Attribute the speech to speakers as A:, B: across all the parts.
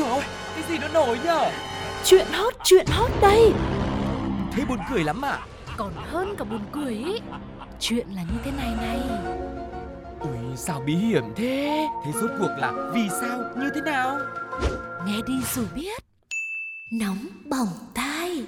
A: rồi? Cái gì nó nổi nhở?
B: Chuyện hot, chuyện hot đây.
A: Thế buồn cười lắm à?
B: Còn hơn cả buồn cười ý. Chuyện là như thế này này.
A: Ui sao bí hiểm thế? Thế rốt cuộc là vì sao? Như thế nào?
B: Nghe đi rồi biết. Nóng bỏng tai.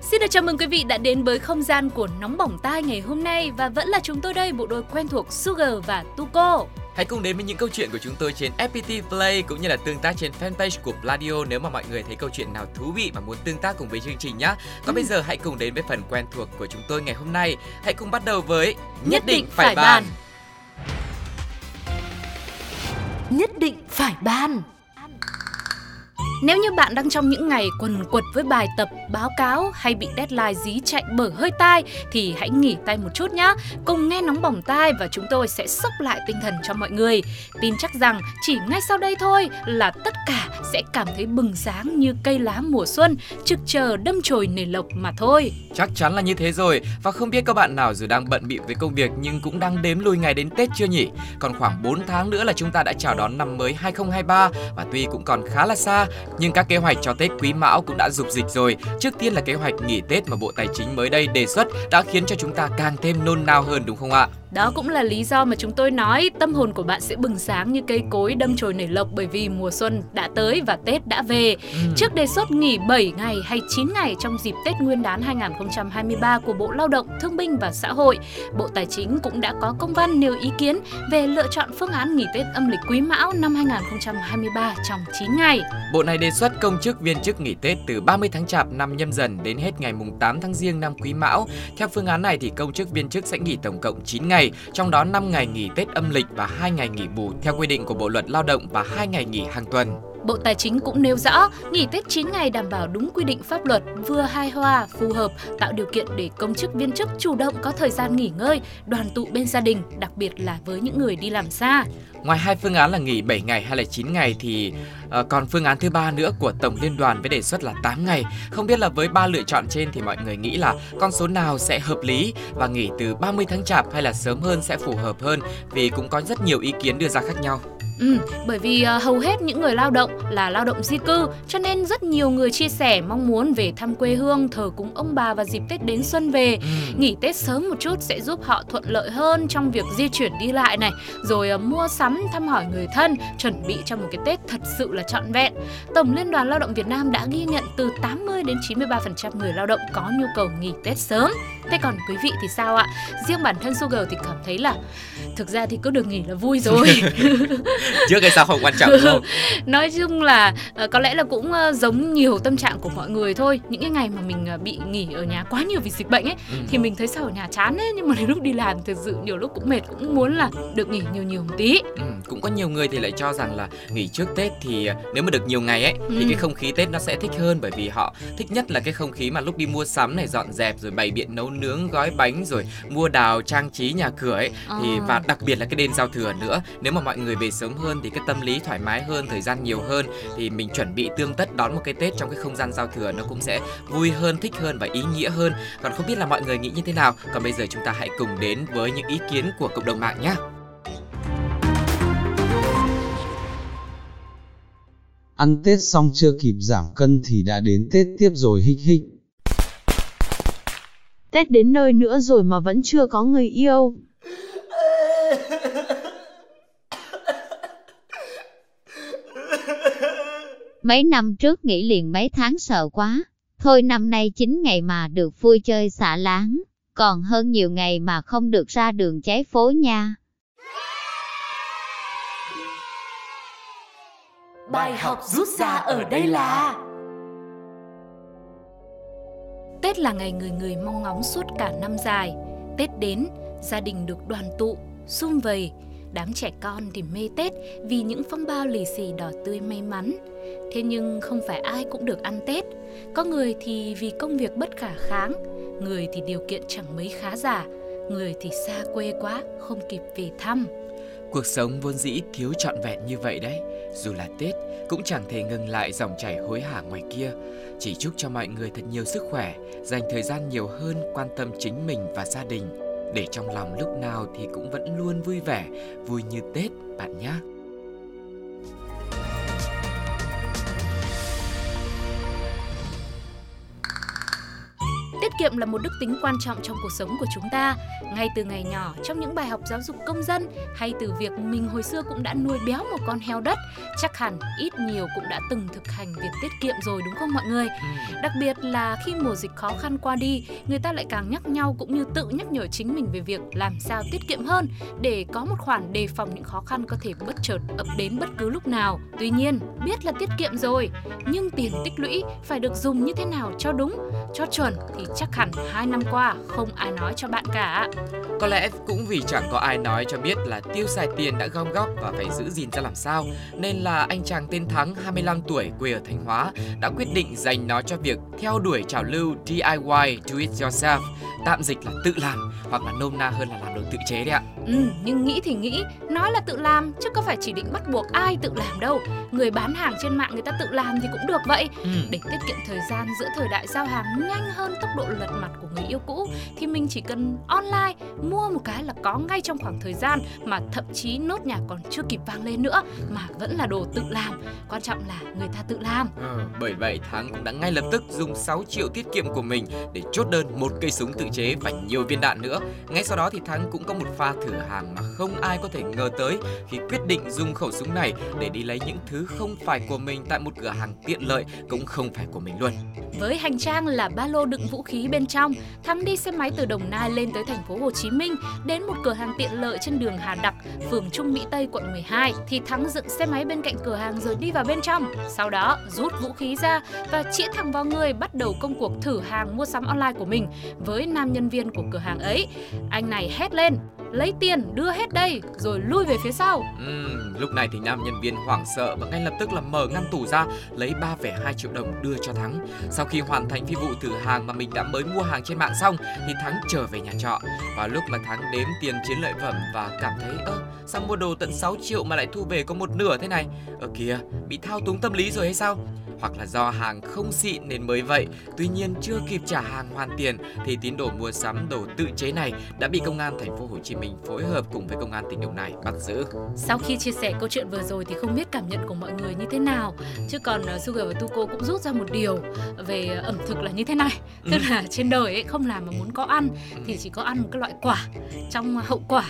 C: Xin được chào mừng quý vị đã đến với không gian của Nóng Bỏng Tai ngày hôm nay và vẫn là chúng tôi đây, bộ đôi quen thuộc Sugar và Tuko.
A: Hãy cùng đến với những câu chuyện của chúng tôi trên FPT Play cũng như là tương tác trên fanpage của Pladio nếu mà mọi người thấy câu chuyện nào thú vị và muốn tương tác cùng với chương trình nhé. Còn bây giờ hãy cùng đến với phần quen thuộc của chúng tôi ngày hôm nay. Hãy cùng bắt đầu với
C: Nhất định phải bàn.
B: Nhất định phải ban
C: Nếu như bạn đang trong những ngày quần quật với bài tập, báo cáo hay bị deadline dí chạy bở hơi tai thì hãy nghỉ tay một chút nhé. Cùng nghe nóng bỏng tai và chúng tôi sẽ sốc lại tinh thần cho mọi người. Tin chắc rằng chỉ ngay sau đây thôi là tất cả sẽ cảm thấy bừng sáng như cây lá mùa xuân, trực chờ đâm chồi nề lộc mà thôi.
A: Chắc chắn là như thế rồi Và không biết các bạn nào dù đang bận bịu với công việc Nhưng cũng đang đếm lùi ngày đến Tết chưa nhỉ Còn khoảng 4 tháng nữa là chúng ta đã chào đón năm mới 2023 Và tuy cũng còn khá là xa Nhưng các kế hoạch cho Tết Quý Mão cũng đã dục dịch rồi Trước tiên là kế hoạch nghỉ Tết mà Bộ Tài chính mới đây đề xuất Đã khiến cho chúng ta càng thêm nôn nao hơn, đúng không ạ?
C: Đó cũng là lý do mà chúng tôi nói tâm hồn của bạn sẽ bừng sáng như cây cối đâm chồi nảy lộc bởi vì mùa xuân đã tới và Tết đã về. Trước đề xuất nghỉ 7 ngày hay 9 ngày trong dịp Tết Nguyên đán 2023 của Bộ Lao động, Thương binh và Xã hội, Bộ Tài chính cũng đã có công văn nêu ý kiến về lựa chọn phương án nghỉ Tết âm lịch Quý Mão năm 2023 trong 9 ngày.
A: Bộ này đề xuất công chức viên chức nghỉ Tết từ 30 tháng Chạp năm nhâm dần đến hết ngày mùng 8 tháng Giêng năm Quý Mão. Theo phương án này thì công chức viên chức sẽ nghỉ tổng cộng 9 ngày, ngày, trong đó 5 ngày nghỉ Tết âm lịch và 2 ngày nghỉ bù theo quy định của Bộ luật Lao động và 2 ngày nghỉ hàng tuần.
C: Bộ Tài chính cũng nêu rõ, nghỉ Tết 9 ngày đảm bảo đúng quy định pháp luật, vừa hài hòa, phù hợp, tạo điều kiện để công chức viên chức chủ động có thời gian nghỉ ngơi, đoàn tụ bên gia đình, đặc biệt là với những người đi làm xa.
A: Ngoài hai phương án là nghỉ 7 ngày hay là 9 ngày thì uh, còn phương án thứ ba nữa của Tổng Liên đoàn với đề xuất là 8 ngày. Không biết là với ba lựa chọn trên thì mọi người nghĩ là con số nào sẽ hợp lý và nghỉ từ 30 tháng Chạp hay là sớm hơn sẽ phù hợp hơn vì cũng có rất nhiều ý kiến đưa ra khác nhau.
C: Ừ, bởi vì uh, hầu hết những người lao động là lao động di cư, cho nên rất nhiều người chia sẻ mong muốn về thăm quê hương, thờ cúng ông bà vào dịp Tết đến xuân về.
A: Ừ.
C: Nghỉ Tết sớm một chút sẽ giúp họ thuận lợi hơn trong việc di chuyển đi lại này, rồi uh, mua sắm, thăm hỏi người thân, chuẩn bị cho một cái Tết thật sự là trọn vẹn. Tổng Liên đoàn Lao động Việt Nam đã ghi nhận từ 80 đến 93% người lao động có nhu cầu nghỉ Tết sớm. Thế còn quý vị thì sao ạ? Riêng bản thân Sugar thì cảm thấy là thực ra thì cứ được nghỉ là vui rồi.
A: Trước hay sau không quan trọng không?
C: nói chung là ờ, có lẽ là cũng ờ, giống nhiều tâm trạng của mọi người thôi những cái ngày mà mình ờ, bị nghỉ ở nhà quá nhiều vì dịch bệnh ấy
A: Ừ.
C: thì mình thấy sao ở nhà chán ấy nhưng mà đến lúc đi làm thực sự nhiều lúc cũng mệt cũng muốn là được nghỉ nhiều nhiều một tí
A: Ừ, cũng có nhiều người thì lại cho rằng là nghỉ trước Tết thì nếu mà được nhiều ngày ấy thì
C: Ừ.
A: cái không khí Tết nó sẽ thích hơn bởi vì họ thích nhất là cái không khí mà lúc đi mua sắm này dọn dẹp rồi bày biện nấu nướng gói bánh rồi mua đào trang trí nhà cửa ấy thì
C: Ờ.
A: và đặc biệt là cái đêm giao thừa nữa nếu mà mọi người về sớm hơn thì cái tâm lý thoải mái hơn thời gian nhiều hơn thì mình chuẩn bị tương tất đón một cái Tết trong cái không gian giao thừa nó cũng sẽ vui hơn thích hơn và ý nghĩa hơn còn không biết là mọi người nghĩ như thế nào còn bây giờ chúng ta hãy cùng đến với những ý kiến của cộng đồng mạng nhé
D: Ăn Tết xong chưa kịp giảm cân thì đã đến Tết tiếp rồi hích hích.
E: Tết đến nơi nữa rồi mà vẫn chưa có người yêu.
F: Mấy năm trước nghỉ liền mấy tháng sợ quá. Thôi năm nay 9 ngày mà được vui chơi xả láng. Còn hơn nhiều ngày mà không được ra đường cháy phố nha.
B: Bài học rút ra ở đây là
C: Tết là ngày người người mong ngóng suốt cả năm dài. Tết đến, gia đình được đoàn tụ, sum vầy. Đám trẻ con thì mê Tết vì những phong bao lì xì đỏ tươi may mắn. Thế nhưng không phải ai cũng được ăn Tết. Có người thì vì công việc bất khả kháng Người thì điều kiện chẳng mấy khá giả Người thì xa quê quá, không kịp về thăm.
A: Cuộc sống vốn dĩ thiếu trọn vẹn như vậy đấy. Dù là Tết, cũng chẳng thể ngừng lại dòng chảy hối hả ngoài kia. Chỉ chúc cho mọi người thật nhiều sức khỏe, Dành thời gian nhiều hơn quan tâm chính mình và gia đình, Để trong lòng lúc nào thì cũng vẫn luôn vui vẻ, Vui như Tết, bạn nhé
C: kiệm là một đức tính quan trọng trong cuộc sống của chúng ta. Ngay từ ngày nhỏ, trong những bài học giáo dục công dân hay từ việc mình hồi xưa cũng đã nuôi béo một con heo đất, chắc hẳn ít nhiều cũng đã từng thực hành việc tiết kiệm rồi đúng không mọi người?
A: Ừ.
C: Đặc biệt là khi mùa dịch khó khăn qua đi, người ta lại càng nhắc nhau cũng như tự nhắc nhở chính mình về việc làm sao tiết kiệm hơn để có một khoản đề phòng những khó khăn có thể bất chợt ập đến bất cứ lúc nào. Tuy nhiên, biết là tiết kiệm rồi, nhưng tiền tích lũy phải được dùng như thế nào cho đúng, cho chuẩn thì chắc hẳn hai năm qua không ai nói cho bạn cả.
A: Có lẽ cũng vì chẳng có ai nói cho biết là tiêu xài tiền đã gom góp và phải giữ gìn ra làm sao, nên là anh chàng tên Thắng 25 tuổi quê ở Thanh Hóa đã quyết định dành nó cho việc theo đuổi trào lưu DIY Do It Yourself, tạm dịch là tự làm hoặc là nôm na hơn là làm đồ tự chế đấy ạ.
C: Ừ, nhưng nghĩ thì nghĩ, nói là tự làm chứ có phải chỉ định bắt buộc ai tự làm đâu. Người bán hàng trên mạng người ta tự làm thì cũng được vậy.
A: Ừ.
C: Để tiết kiệm thời gian giữa thời đại giao hàng nhanh hơn tốc độ lật mặt của người yêu cũ thì mình chỉ cần online mua một cái là có ngay trong khoảng thời gian mà thậm chí nốt nhạc còn chưa kịp vang lên nữa mà vẫn là đồ tự làm. Quan trọng là người ta tự làm.
A: Ờ, bởi vậy Thắng cũng đã ngay lập tức dùng 6 triệu tiết kiệm của mình để chốt đơn một cây súng tự chế và nhiều viên đạn nữa. Ngay sau đó thì Thắng cũng có một pha thử hàng mà không ai có thể ngờ tới khi quyết định dùng khẩu súng này để đi lấy những thứ không phải của mình tại một cửa hàng tiện lợi cũng không phải của mình luôn.
C: Với hành trang là ba lô đựng vũ khí bên trong, Thắng đi xe máy từ Đồng Nai lên tới thành phố Hồ Chí Minh đến một cửa hàng tiện lợi trên đường Hà Đặc, phường Trung Mỹ Tây, quận 12 thì Thắng dựng xe máy bên cạnh cửa hàng rồi đi vào bên trong. Sau đó rút vũ khí ra và chĩa thẳng vào người bắt đầu công cuộc thử hàng mua sắm online của mình với nam nhân viên của cửa hàng ấy. Anh này hét lên, lấy tiền đưa hết đây rồi lui về phía sau.
A: Uhm, lúc này thì nam nhân viên hoảng sợ và ngay lập tức là mở ngăn tủ ra lấy 3,2 triệu đồng đưa cho Thắng. Sau khi hoàn thành phi vụ thử hàng mà mình đã mới mua hàng trên mạng xong thì Thắng trở về nhà trọ. và lúc mà Thắng đếm tiền chiến lợi phẩm và cảm thấy ơ sao mua đồ tận 6 triệu mà lại thu về có một nửa thế này? Ở kìa, bị thao túng tâm lý rồi hay sao? Hoặc là do hàng không xịn nên mới vậy. Tuy nhiên chưa kịp trả hàng hoàn tiền thì tín đồ mua sắm đồ tự chế này đã bị công an thành phố Hồ Chí Minh phối hợp cùng với công an tỉnh Đồng Nai bắt giữ.
C: Sau khi chia sẻ câu chuyện vừa rồi thì không biết cảm nhận của mọi người như thế nào Chứ còn uh, Sugar và Tuko cũng rút ra một điều về ẩm thực là như thế này
A: Ừ.
C: Tức là trên đời ấy không làm mà muốn có ăn thì chỉ có ăn một cái loại quả trong hậu quả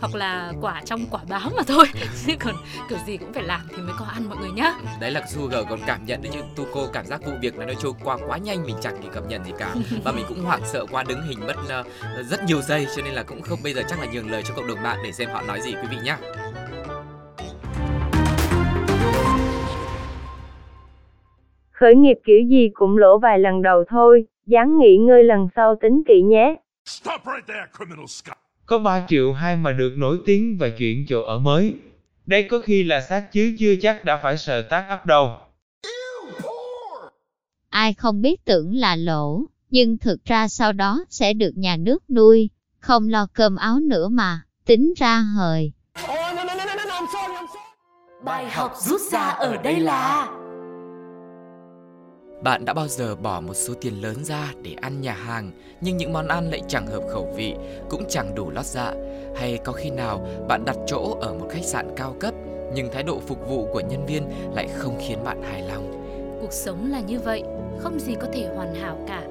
C: Hoặc là quả trong quả báo mà thôi Chứ còn kiểu gì cũng phải làm thì mới có ăn mọi người nhá
A: Đấy là Sugar còn cảm nhận đấy chứ Tuko cảm giác vụ việc nó trôi qua quá nhanh mình chẳng kịp cảm nhận gì cả và mình cũng hoảng sợ qua đứng hình mất uh, rất nhiều giây cho nên là cũng không bây giờ chắc là nhường lời cho cộng đồng mạng để xem họ nói gì quý vị nhá.
E: Khởi nghiệp kiểu gì cũng lỗ vài lần đầu thôi, dáng nghỉ ngơi lần sau tính kỹ nhé.
G: Stop right there, criminal scum!
H: Có 3 triệu hai mà được nổi tiếng và chuyển chỗ ở mới. Đây có khi là xác chứ chưa chắc đã phải sợ tác ấp đâu.
F: Ai không biết tưởng là lỗ, nhưng thực ra sau đó sẽ được nhà nước nuôi, không lo cơm áo nữa mà, tính ra hời.
B: Bài học rút ra ở đây là
A: Bạn đã bao giờ bỏ một số tiền lớn ra để ăn nhà hàng nhưng những món ăn lại chẳng hợp khẩu vị, cũng chẳng đủ lót dạ? Hay có khi nào bạn đặt chỗ ở một khách sạn cao cấp nhưng thái độ phục vụ của nhân viên lại không khiến bạn hài lòng?
C: Cuộc sống là như vậy, không gì có thể hoàn hảo cả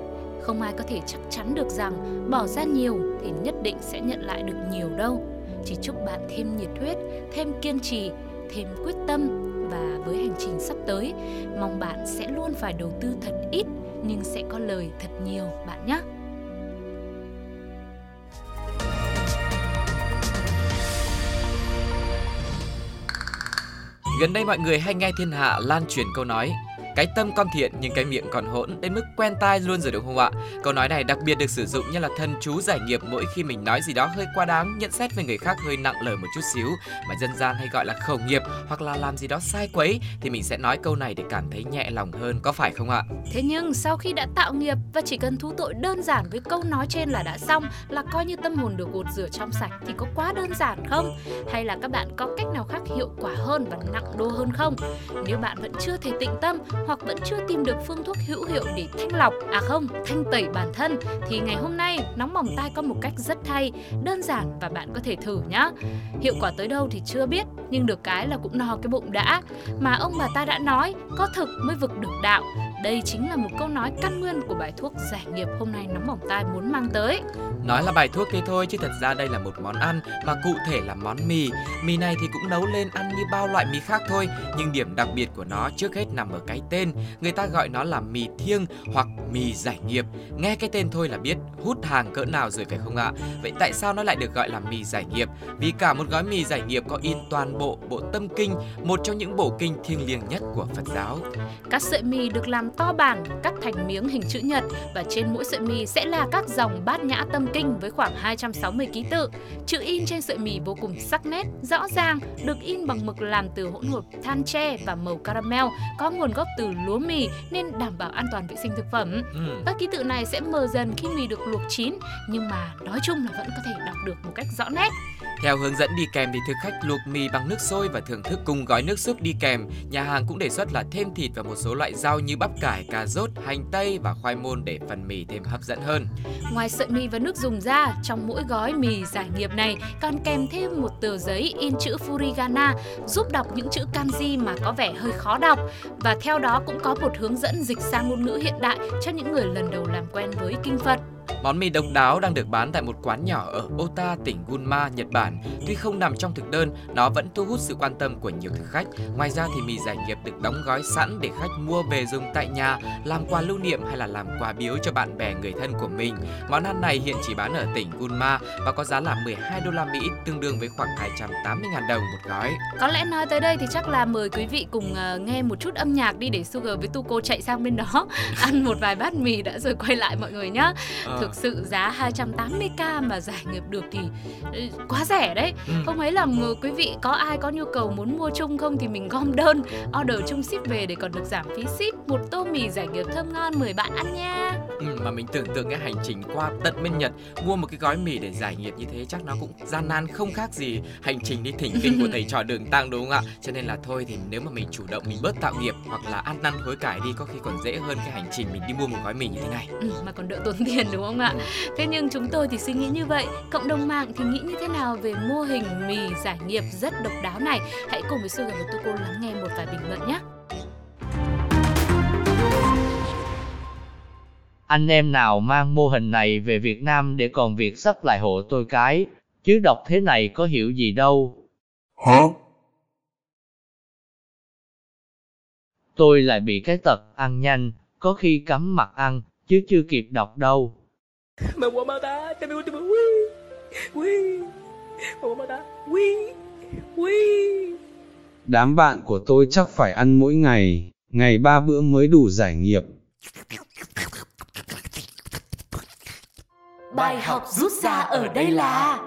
C: Không ai có thể chắc chắn được rằng bỏ ra nhiều thì nhất định sẽ nhận lại được nhiều đâu Chỉ chúc bạn thêm nhiệt huyết, thêm kiên trì, thêm quyết tâm và với hành trình sắp tới, mong bạn sẽ luôn phải đầu tư thật ít nhưng sẽ có lời thật nhiều bạn nhé.
A: Gần đây mọi người hay nghe thiên hạ lan truyền câu nói cái tâm con thiện nhưng cái miệng còn hỗn đến mức quen tai luôn rồi đúng không ạ? Câu nói này đặc biệt được sử dụng như là thân chú giải nghiệp mỗi khi mình nói gì đó hơi quá đáng, nhận xét về người khác hơi nặng lời một chút xíu mà dân gian hay gọi là khẩu nghiệp hoặc là làm gì đó sai quấy thì mình sẽ nói câu này để cảm thấy nhẹ lòng hơn, có phải không ạ?
C: Thế nhưng sau khi đã tạo nghiệp và chỉ cần thú tội đơn giản với câu nói trên là đã xong là coi như tâm hồn được gột rửa trong sạch thì có quá đơn giản không? Hay là các bạn có cách nào khác hiệu quả hơn và nặng đô hơn không? Nếu bạn vẫn chưa thể tĩnh tâm hoặc vẫn chưa tìm được phương thuốc hữu hiệu để thanh lọc, à không, thanh tẩy bản thân thì ngày hôm nay nóng bỏng tai có một cách rất hay, đơn giản và bạn có thể thử nhá Hiệu quả tới đâu thì chưa biết, nhưng được cái là cũng no cái bụng đã. Mà ông bà ta đã nói, có thực mới vực được đạo. Đây chính là một câu nói căn nguyên của bài thuốc giải nghiệp hôm nay nóng bỏng tai muốn mang tới.
A: Nói là bài thuốc thế thôi chứ thật ra đây là một món ăn mà cụ thể là món mì. Mì này thì cũng nấu lên ăn như bao loại mì khác thôi, nhưng điểm đặc biệt của nó trước hết nằm ở cái tên. Người ta gọi nó là mì thiêng hoặc mì giải nghiệp. Nghe cái tên thôi là biết hút hàng cỡ nào rồi phải không ạ? Vậy tại sao nó lại được gọi là mì giải nghiệp? Vì cả một gói mì giải nghiệp có in toàn bộ bộ tâm kinh, một trong những bộ kinh thiêng liêng nhất của Phật giáo.
C: Các sợi mì được làm to bản, cắt thành miếng hình chữ nhật và trên mỗi sợi mì sẽ là các dòng bát nhã tâm kinh với khoảng 260 ký tự. Chữ in trên sợi mì vô cùng sắc nét, rõ ràng, được in bằng mực làm từ hỗn hợp than tre và màu caramel, có nguồn gốc từ lúa mì nên đảm bảo an toàn vệ sinh thực phẩm.
A: Ừ.
C: Các ký tự này sẽ mờ dần khi mì được luộc chín, nhưng mà nói chung là vẫn có thể đọc được một cách rõ nét.
A: Theo hướng dẫn đi kèm thì thực khách luộc mì bằng nước sôi và thưởng thức cùng gói nước súp đi kèm. Nhà hàng cũng đề xuất là thêm thịt và một số loại rau như bắp cải, cà rốt, hành tây và khoai môn để phần mì thêm hấp dẫn hơn.
C: Ngoài sợi mì và nước dùng ra, trong mỗi gói mì giải nghiệp này còn kèm thêm một tờ giấy in chữ furigana giúp đọc những chữ kanji mà có vẻ hơi khó đọc và theo đó cũng có một hướng dẫn dịch sang ngôn ngữ hiện đại cho những người lần đầu làm quen với kinh Phật.
A: Món mì độc đáo đang được bán tại một quán nhỏ ở Ota, tỉnh Gunma, Nhật Bản. Tuy không nằm trong thực đơn, nó vẫn thu hút sự quan tâm của nhiều thực khách. Ngoài ra thì mì giải nghiệp được đóng gói sẵn để khách mua về dùng tại nhà, làm quà lưu niệm hay là làm quà biếu cho bạn bè người thân của mình. Món ăn này hiện chỉ bán ở tỉnh Gunma và có giá là 12 đô la Mỹ, tương đương với khoảng 280 000 đồng một gói.
C: Có lẽ nói tới đây thì chắc là mời quý vị cùng ờ, nghe một chút âm nhạc đi để Sugar với Tuko chạy sang bên đó ăn một vài bát mì đã rồi quay lại mọi người nhá.
A: Ờ.
C: Thực sự giá 280k mà giải nghiệp được thì ừ, quá rẻ đấy.
A: Ừ.
C: Không ấy là quý vị có ai có nhu cầu muốn mua chung không thì mình gom đơn order chung ship về để còn được giảm phí ship một tô mì giải nghiệp thơm ngon mời bạn ăn nha.
A: Ừ, mà mình tưởng tượng cái hành trình qua tận bên Nhật mua một cái gói mì để giải nhiệt như thế chắc nó cũng gian nan không khác gì hành trình đi thỉnh kinh của thầy trò đường tăng đúng không ạ? Cho nên là thôi thì nếu mà mình chủ động mình bớt tạo nghiệp hoặc là ăn năn hối cải đi có khi còn dễ hơn cái hành trình mình đi mua một gói mì như thế này.
C: Ừ, mà còn đỡ tốn tiền đúng không ạ? Thế nhưng chúng tôi thì suy nghĩ như vậy, cộng đồng mạng thì nghĩ như thế nào về mô hình mì giải nghiệp rất độc đáo này? Hãy cùng với Sugar và Tuko lắng nghe một vài bình luận nhé.
I: Anh em nào mang mô hình này về Việt Nam để còn việc sắp lại hộ tôi cái, chứ đọc thế này có hiểu gì đâu.
G: Hả?
I: Tôi lại bị cái tật ăn nhanh, có khi cắm mặt ăn, chứ chưa kịp đọc đâu.
D: Đám bạn của tôi chắc phải ăn mỗi ngày, ngày ba bữa mới đủ giải nghiệp.
B: Bài học rút ra ở đây là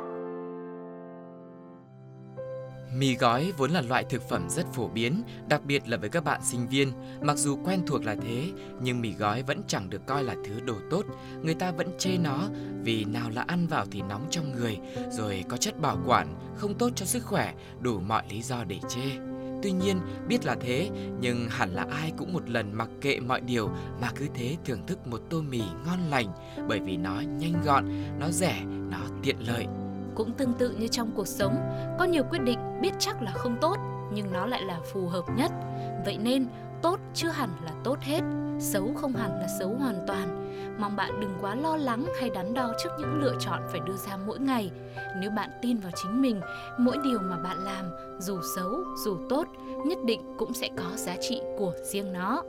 A: Mì gói vốn là loại thực phẩm rất phổ biến, đặc biệt là với các bạn sinh viên. Mặc dù quen thuộc là thế, nhưng mì gói vẫn chẳng được coi là thứ đồ tốt. Người ta vẫn chê nó vì nào là ăn vào thì nóng trong người, rồi có chất bảo quản, không tốt cho sức khỏe, đủ mọi lý do để chê. Tuy nhiên, biết là thế, nhưng hẳn là ai cũng một lần mặc kệ mọi điều mà cứ thế thưởng thức một tô mì ngon lành bởi vì nó nhanh gọn, nó rẻ, nó tiện lợi.
C: Cũng tương tự như trong cuộc sống, có nhiều quyết định biết chắc là không tốt, nhưng nó lại là phù hợp nhất. Vậy nên, tốt chưa hẳn là tốt hết, xấu không hẳn là xấu hoàn toàn. Mong bạn đừng quá lo lắng hay đắn đo trước những lựa chọn phải đưa ra mỗi ngày. Nếu bạn tin vào chính mình, mỗi điều mà bạn làm, dù xấu, dù tốt, nhất định cũng sẽ có giá trị của riêng nó.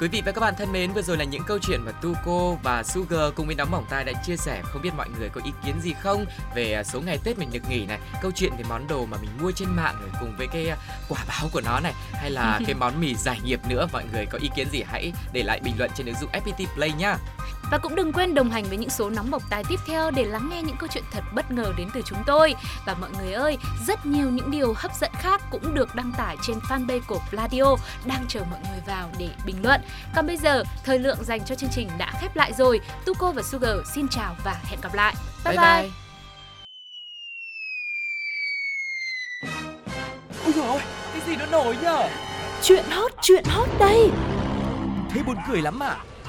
A: Quý vị và các bạn thân mến, vừa rồi là những câu chuyện mà Tuko và Sugar cùng với nóng bỏng tai đã chia sẻ. Không biết mọi người có ý kiến gì không về à, số ngày Tết mình được nghỉ này, câu chuyện về món đồ mà mình mua trên mạng rồi cùng với cái à, quả báo của nó này, hay là cái món mì giải nghiệp nữa. Mọi người có ý kiến gì hãy để lại bình luận trên ứng dụng FPT Play nhá.
C: Và cũng đừng quên đồng hành với những số nóng bỏng tai tiếp theo để lắng nghe những câu chuyện thật bất ngờ đến từ chúng tôi. Và mọi người ơi, rất nhiều những điều hấp dẫn khác cũng được đăng tải trên fanpage của Pladio đang chờ mọi người vào để bình luận. Còn bây giờ, thời lượng dành cho chương trình đã khép lại rồi. Tuko và Sugar xin chào và hẹn gặp lại. Bye bye. bye.
A: rồi cái gì nó nổi nhở
B: Chuyện hot, chuyện hot đây
A: thế buồn cười lắm à